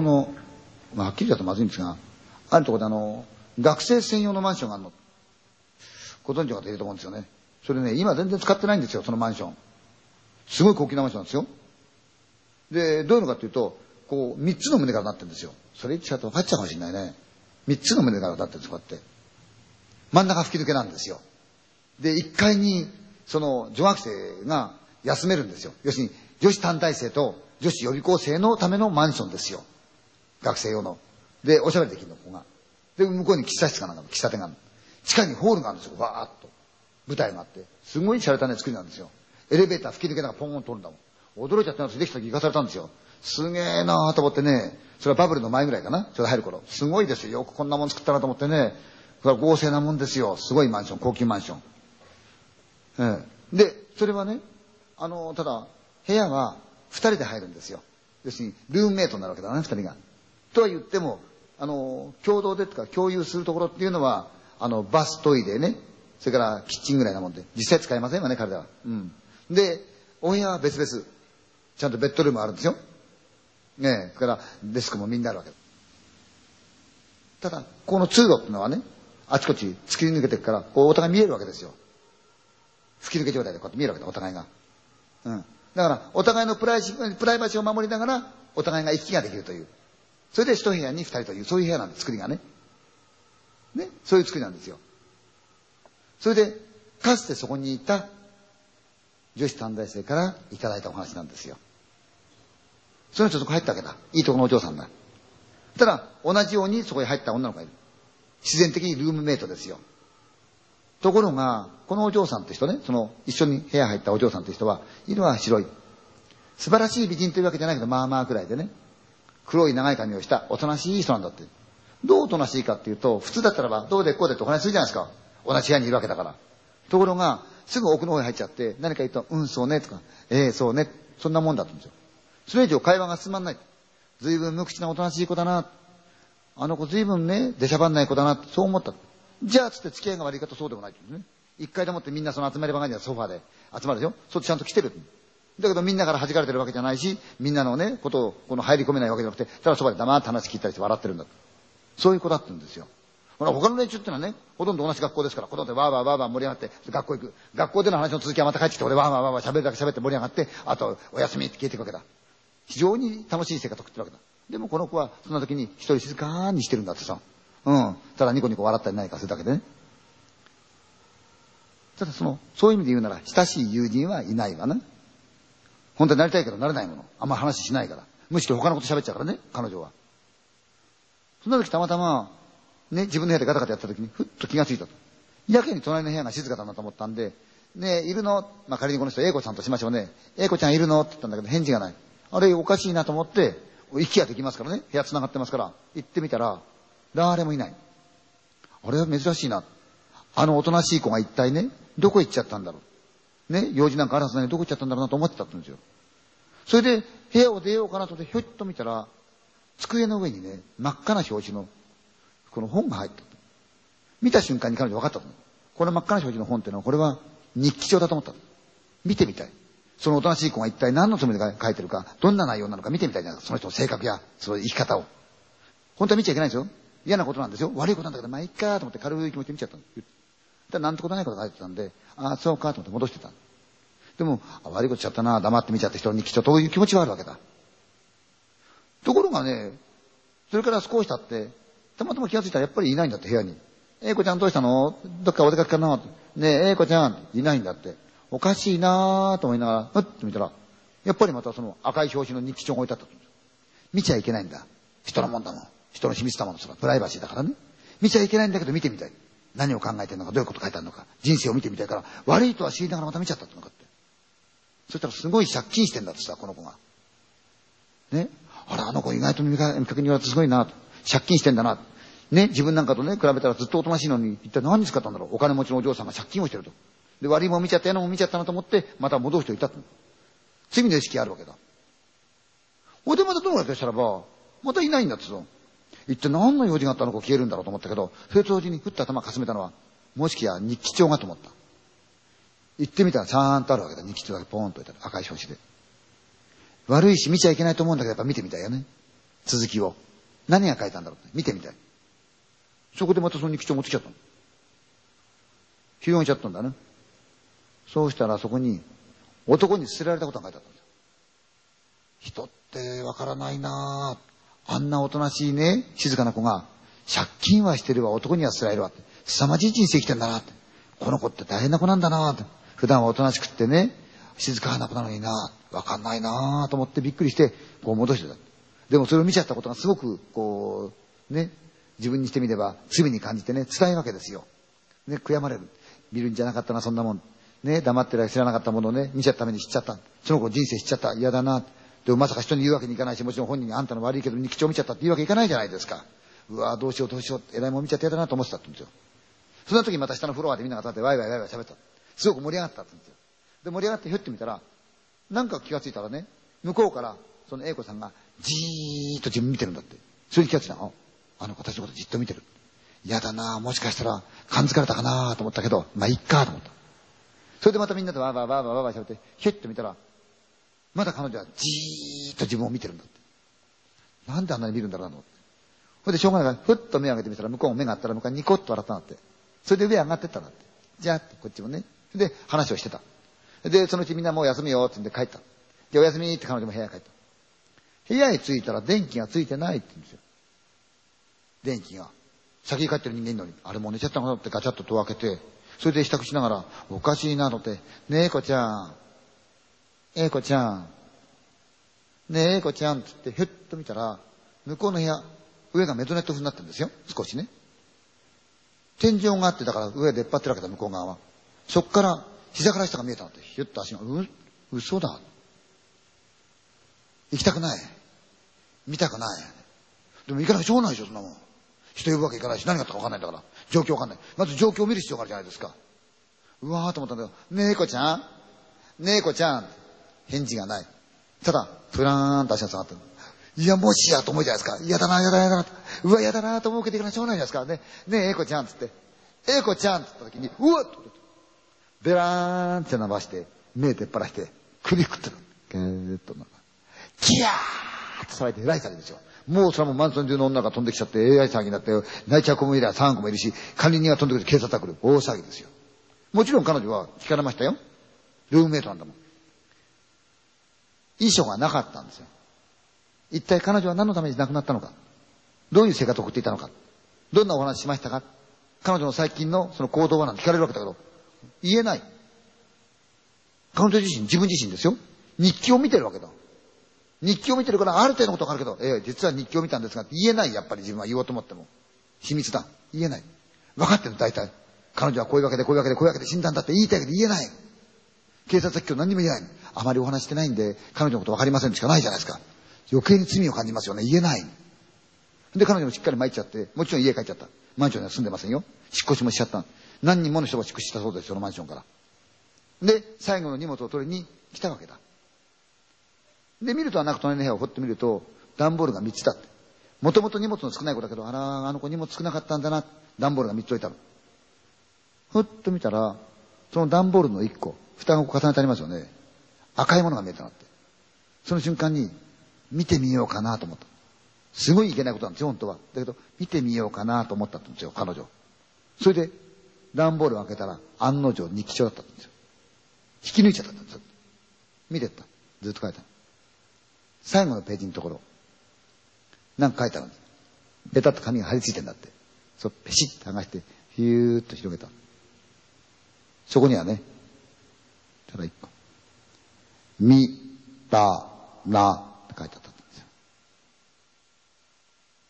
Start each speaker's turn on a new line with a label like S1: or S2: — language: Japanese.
S1: 用の、まあ、はっきり言うとまずいんですが、あるところであの、学生専用のマンションがあるの。ご存知の方いると思うんですよね。それね、今全然使ってないんですよ、そのマンション。すごい高級なマンションなんですよ。で、どういうのかっていうと、こう、三つの胸からなってるんですよ。それ言っちゃうと分かっちゃうかもしれないね。三つの胸からなってるんです、こうやって。真ん中吹き抜けなんですよ。で、一階に、その、女学生が休めるんですよ。要するに、女子単体生と女子予備校生のためのマンションですよ。学生用の。で、おしゃべりできるの、ここが。で、向こうに喫茶室かなんかの喫茶店がある地下にホールがあるんですよ、わーっと。舞台があって。すごい洒落たね、作りなんですよ。エレベーター吹き抜けながらポーンと通るんだもん。驚いちゃったのですできた時行かされたんですよ。すげえなーと思ってね、それはバブルの前ぐらいかな、ちょうど入る頃。すごいですよ。よくこんなもん作ったなと思ってね、それは合成なもんですよ。すごいマンション、高級マンション。ええ。で、それはね、あの、ただ、部屋は二人で入るんですよ。要するに、ルームメイトになるわけだね、二人が。とは言っても、あの、共同でとか共有するところっていうのは、あの、バストイレね、それからキッチンぐらいなもんで、実際使えませんわね、彼らは。うん。で、お部屋は別々。ちゃんとベッドルームあるんですよ。ねえ、それからデスクもみんなあるわけ。ただ、この通路っていうのはね、あちこち突き抜けていくから、こうお互い見えるわけですよ。吹き抜け状態でこうやって見えるわけだ、お互いが。うん。だから、お互いのプライプライバシーを守りながら、お互いが行き来ができるという。それで一部屋に二人という、そういう部屋なんです、作りがね。ね。そういう作りなんですよ。それで、かつてそこにいた女子短大生からいただいたお話なんですよ。その人そこ入ったわけだ。いいとこのお嬢さんだ。ただ、同じようにそこに入った女の子がいる。自然的にルームメイトですよ。ところが、このお嬢さんって人ね、その一緒に部屋入ったお嬢さんって人は、色は白い。素晴らしい美人というわけじゃないけど、まあまあくらいでね、黒い長い髪をしたおとなしい人なんだって。どうおとなしいかっていうと、普通だったらば、どうでこうでってお話するじゃないですか。同じ部屋にいるわけだから。ところが、すぐ奥の方に入っちゃって、何か言うと、うん、そうね、とか、ええー、そうね、そんなもんだったんですよ。それ以上会話が進まない。随分無口なおとなしい子だな。あの子随分ね、出しゃばんない子だな、そう思った。じゃあ、つって付き合いが悪いかとそうでもないってね。一回でもってみんなその集まり場がにはソファーで集まるでしょそっちちゃんと来てる。だけどみんなから弾かれてるわけじゃないし、みんなのね、ことをこの入り込めないわけじゃなくて、ただそばで黙って話聞いたりして笑ってるんだ。そういう子だって言うんですよ。ほら、他の連中ってのはね、ほとんど同じ学校ですから、子供でわーわーわーわー盛り上がって、学校行く。学校での話の続きはまた帰ってきて、俺わーわーわーわー喋るだけ喋って盛り上がって、あと、お休みって消えていくわけだ。非常に楽しい生活を送ってるわけだ。でもこの子は、そんな時に一人静かにしてるんだってさ。うん。ただニコニコ笑ったり何かするだけでね。ただその、そういう意味で言うなら、親しい友人はいないわな。本当になりたいけどなれないもの。あんま話しないから。むしろ他のこと喋っちゃうからね、彼女は。そんな時たまたま、ね、自分の部屋でガタガタやった時に、ふっと気がついたと。やけに隣の部屋が静かだなと思ったんで、ねえいるの？まあ、仮にこの人、英子さんとしましょうね。英子ちゃんいるの？って言ったんだけど、返事がない。あれ、おかしいなと思って、行き来できますからね。部屋繋がってますから。行ってみたら、誰もいない。あれは珍しいな。あのおとなしい子が一体ね、どこ行っちゃったんだろう。ね、用事なんかあるはずないどこ行っちゃったんだろうなと思ってたんですよ。それで、部屋を出ようかなと思って、ひょっと見たら、机の上にね、真っ赤な表紙の、この本が入ってた。見た瞬間に彼女分かったと思う。この真っ赤な表示の本っていうのは、これは日記帳だと思った。見てみたい。そのおとなしい子が一体何のつもりで書いてるか、どんな内容なのか見てみたいじゃないですか。その人の性格や、その生き方を。本当は見ちゃいけないんですよ。嫌なことなんですよ。悪いことなんだけど、まあいっかと思って軽い気持ちで見ちゃったの。だなんてことないこと書いてたんで、ああ、そうかと思って戻してた。でも、悪いことしちゃったな、黙って見ちゃった人にきっとという気持ちはあるわけだ。ところがね、それから少し経って、たまたま気がついたらやっぱりいないんだって部屋に。えいこちゃんどうしたの？どっかお出かけかな？ねえ、えいこちゃん、いないんだって。おかしいなぁと思いながら、ふっと見たら、やっぱりまたその赤い表紙の日記帳が置いてあった。見ちゃいけないんだ。人のもんだもん。人の秘密だもん。それプライバシーだからね。見ちゃいけないんだけど見てみたい。何を考えてるのか、どういうこと書いてあるのか、人生を見てみたいから、悪いとは知りながらまた見ちゃったってのかって。そしたらすごい借金してんだってさ、この子が。ね？あら、あの子意外と見かけに言われてすごいなと。借金してんだな。ね、自分なんかとね、比べたらずっとおとなしいのに、一体何に使ったんだろう？お金持ちのお嬢さんが借金をしてると。で、悪いもん見ちゃった、嫌なもん見ちゃったなと思って、また戻しておいたと。罪の意識あるわけだ。ほいでまたどうやってしたらば、またいないんだってさ。一体何の用事があったのか消えるんだろうと思ったけど、それと同時にふっと頭かすめたのは、もしきや日記帳がと思った。行ってみたらちゃんとあるわけだ。日記帳だけポーンと置いてある。赤い表紙で。悪いし見ちゃいけないと思うんだけど、やっぱ見てみたいよね。続きを。何が書いたんだろうって見てみたい。そこでまたその日記帳持ってきちゃったの。広げちゃったんだね。そうしたらそこに男に捨てられたことが書いてあったんですよ。人ってわからないなあんなおとなしいね、静かな子が、借金はしてるわ、男には捨てられるわって。凄まじい人生生きてんだなって。この子って大変な子なんだなって。普段はおとなしくってね、静かな子なのになわかんないなと思ってびっくりして、こう戻してた。でもそれを見ちゃったことがすごく、こう、ね、自分にしてみれば罪に感じてね、辛いわけですよ。ね、悔やまれる。見るんじゃなかったな、そんなもん。ね、黙ってら知らなかったものをね、見ちゃったために知っちゃった。その子人生知っちゃった。嫌だな。でもまさか人に言うわけにいかないし、もちろん本人にあんたの悪いけど日記帳見ちゃったって言うわけいかないじゃないですか。うわどうしようどうしよう。偉いもん見ちゃって嫌だなと思ってたって言うんですよ。その時また下のフロアでみんなが立ってワイワイワイワイ喋った。すごく盛り上がったって言うんですよ。で、盛り上がってひょってみたら、なんか気がついたらね、向こうから、その A 子さんが、じーっと自分見てるんだって。それに気がついたの。あの子たちのことじっと見てる。嫌だなもしかしたら、感づかれたかなと思ったけど、まあ、いっかと思った。それでまたみんなでわーわーわーわーわー喋って、ひょっと見たら、まだ彼女はじーっと自分を見てるんだって。なんであんなに見るんだろうなと思って。ほいでしょうがないから、ふっと目を上げてみたら、向こうも目があったら、向こうにニコッと笑ったんだって。それで上上がってったんだって。じゃあ、こっちもね。で、話をしてた。で、そのうちみんなもう休みよって言って帰った。で、お休みって彼女も部屋に帰った。部屋に着いたら電気がついてないって言うんですよ。電気が。先に帰ってる人間いるのに、あれもう寝ちゃったのかなってガチャッと戸を開けて、それで支度しながら、おかしいなとって、ねえこちゃん、えいこちゃん、ねえ、えいこちゃん、つって、ひょっと見たら、向こうの部屋、上がメゾネット風になってるんですよ。少しね。天井があって、だから上出っ張ってるわけだ、向こう側は。そっから、膝から下が見えたのって、ひょっと足が、う、嘘だ。行きたくない。見たくない。でも行かなきゃしょうがないでしょ、そんなもん。人呼ぶわけいかないし、何があったか分かんないんだから。状況分かんない。まず状況を見る必要があるじゃないですか。うわーと思ったんだけど、ねえこちゃんねえこちゃん返事がない。ただ、プラーンと足が下がってる。いや、もしやと思うじゃないですか。嫌だな、嫌だな、嫌だな。うわ、嫌だなと思うけどいかないしょうがないじゃないですか。ね、ねえ、えこちゃんつって。えこちゃんつった時に、うわっと、ベラーンって伸ばして、目出っ張らして、首食ってる。ゲーッとなんか、キヤーって騒いで偉い騒ぎですよ。もうそれもマンション中の女が飛んできちゃって AI 騒ぎになって、泣いちゃう子もいりゃ3個もいるし、管理人が飛んでくる警察が来る。大騒ぎですよ。もちろん彼女は聞かれましたよ。ルームメイトなんだもん。遺書がなかったんですよ。一体彼女は何のために亡くなったのか。どういう生活を送っていたのか。どんなお話しましたか彼女の最近のその行動はなんて聞かれるわけだけど、言えない。彼女自身、自分自身ですよ。日記を見てるわけだ。日記を見てるからある程度のことわかるけど、ええ、実は日記を見たんですが、言えない、やっぱり自分は言おうと思っても。秘密だ。言えない。分かってる、大体。彼女はこういうわけで、こういうわけで、こういうわけで死んだんだって言いたいけど言えない。警察は今日何にも言えない。あまりお話してないんで、彼女のこと分かりませんしかないじゃないですか。余計に罪を感じますよね。言えない。で、彼女もしっかり参っちゃって、もちろん家帰っちゃった。マンションには住んでませんよ。引っ越しもしちゃった。何人もの人が引っ越したそうです、そのマンションから。で、最後の荷物を取りに来たわけだ。で、見るとはなく隣の部屋を掘ってみると、段ボールが3つだって。もともと荷物の少ない子だけど、あら、あの子荷物少なかったんだな。段ボールが3つ置いてある。ふっと見たら、その段ボールの1個、蓋が重ねてありますよね。赤いものが見えたなって。その瞬間に、見てみようかなと思った。すごいいけないことなんですよ、本当は。だけど、見てみようかなと思ったんですよ、彼女。それで、段ボールを開けたら、案の定日記帳だったんですよ。引き抜いちゃったんですよ。見てった。ずっと書いた。最後のページのところ、なんか書いてあるんです。ペタッと紙が貼り付いてんだって。そう、ペシッと剥がして、ヒューッと広げた。そこにはね、ただ一個。み、た、な、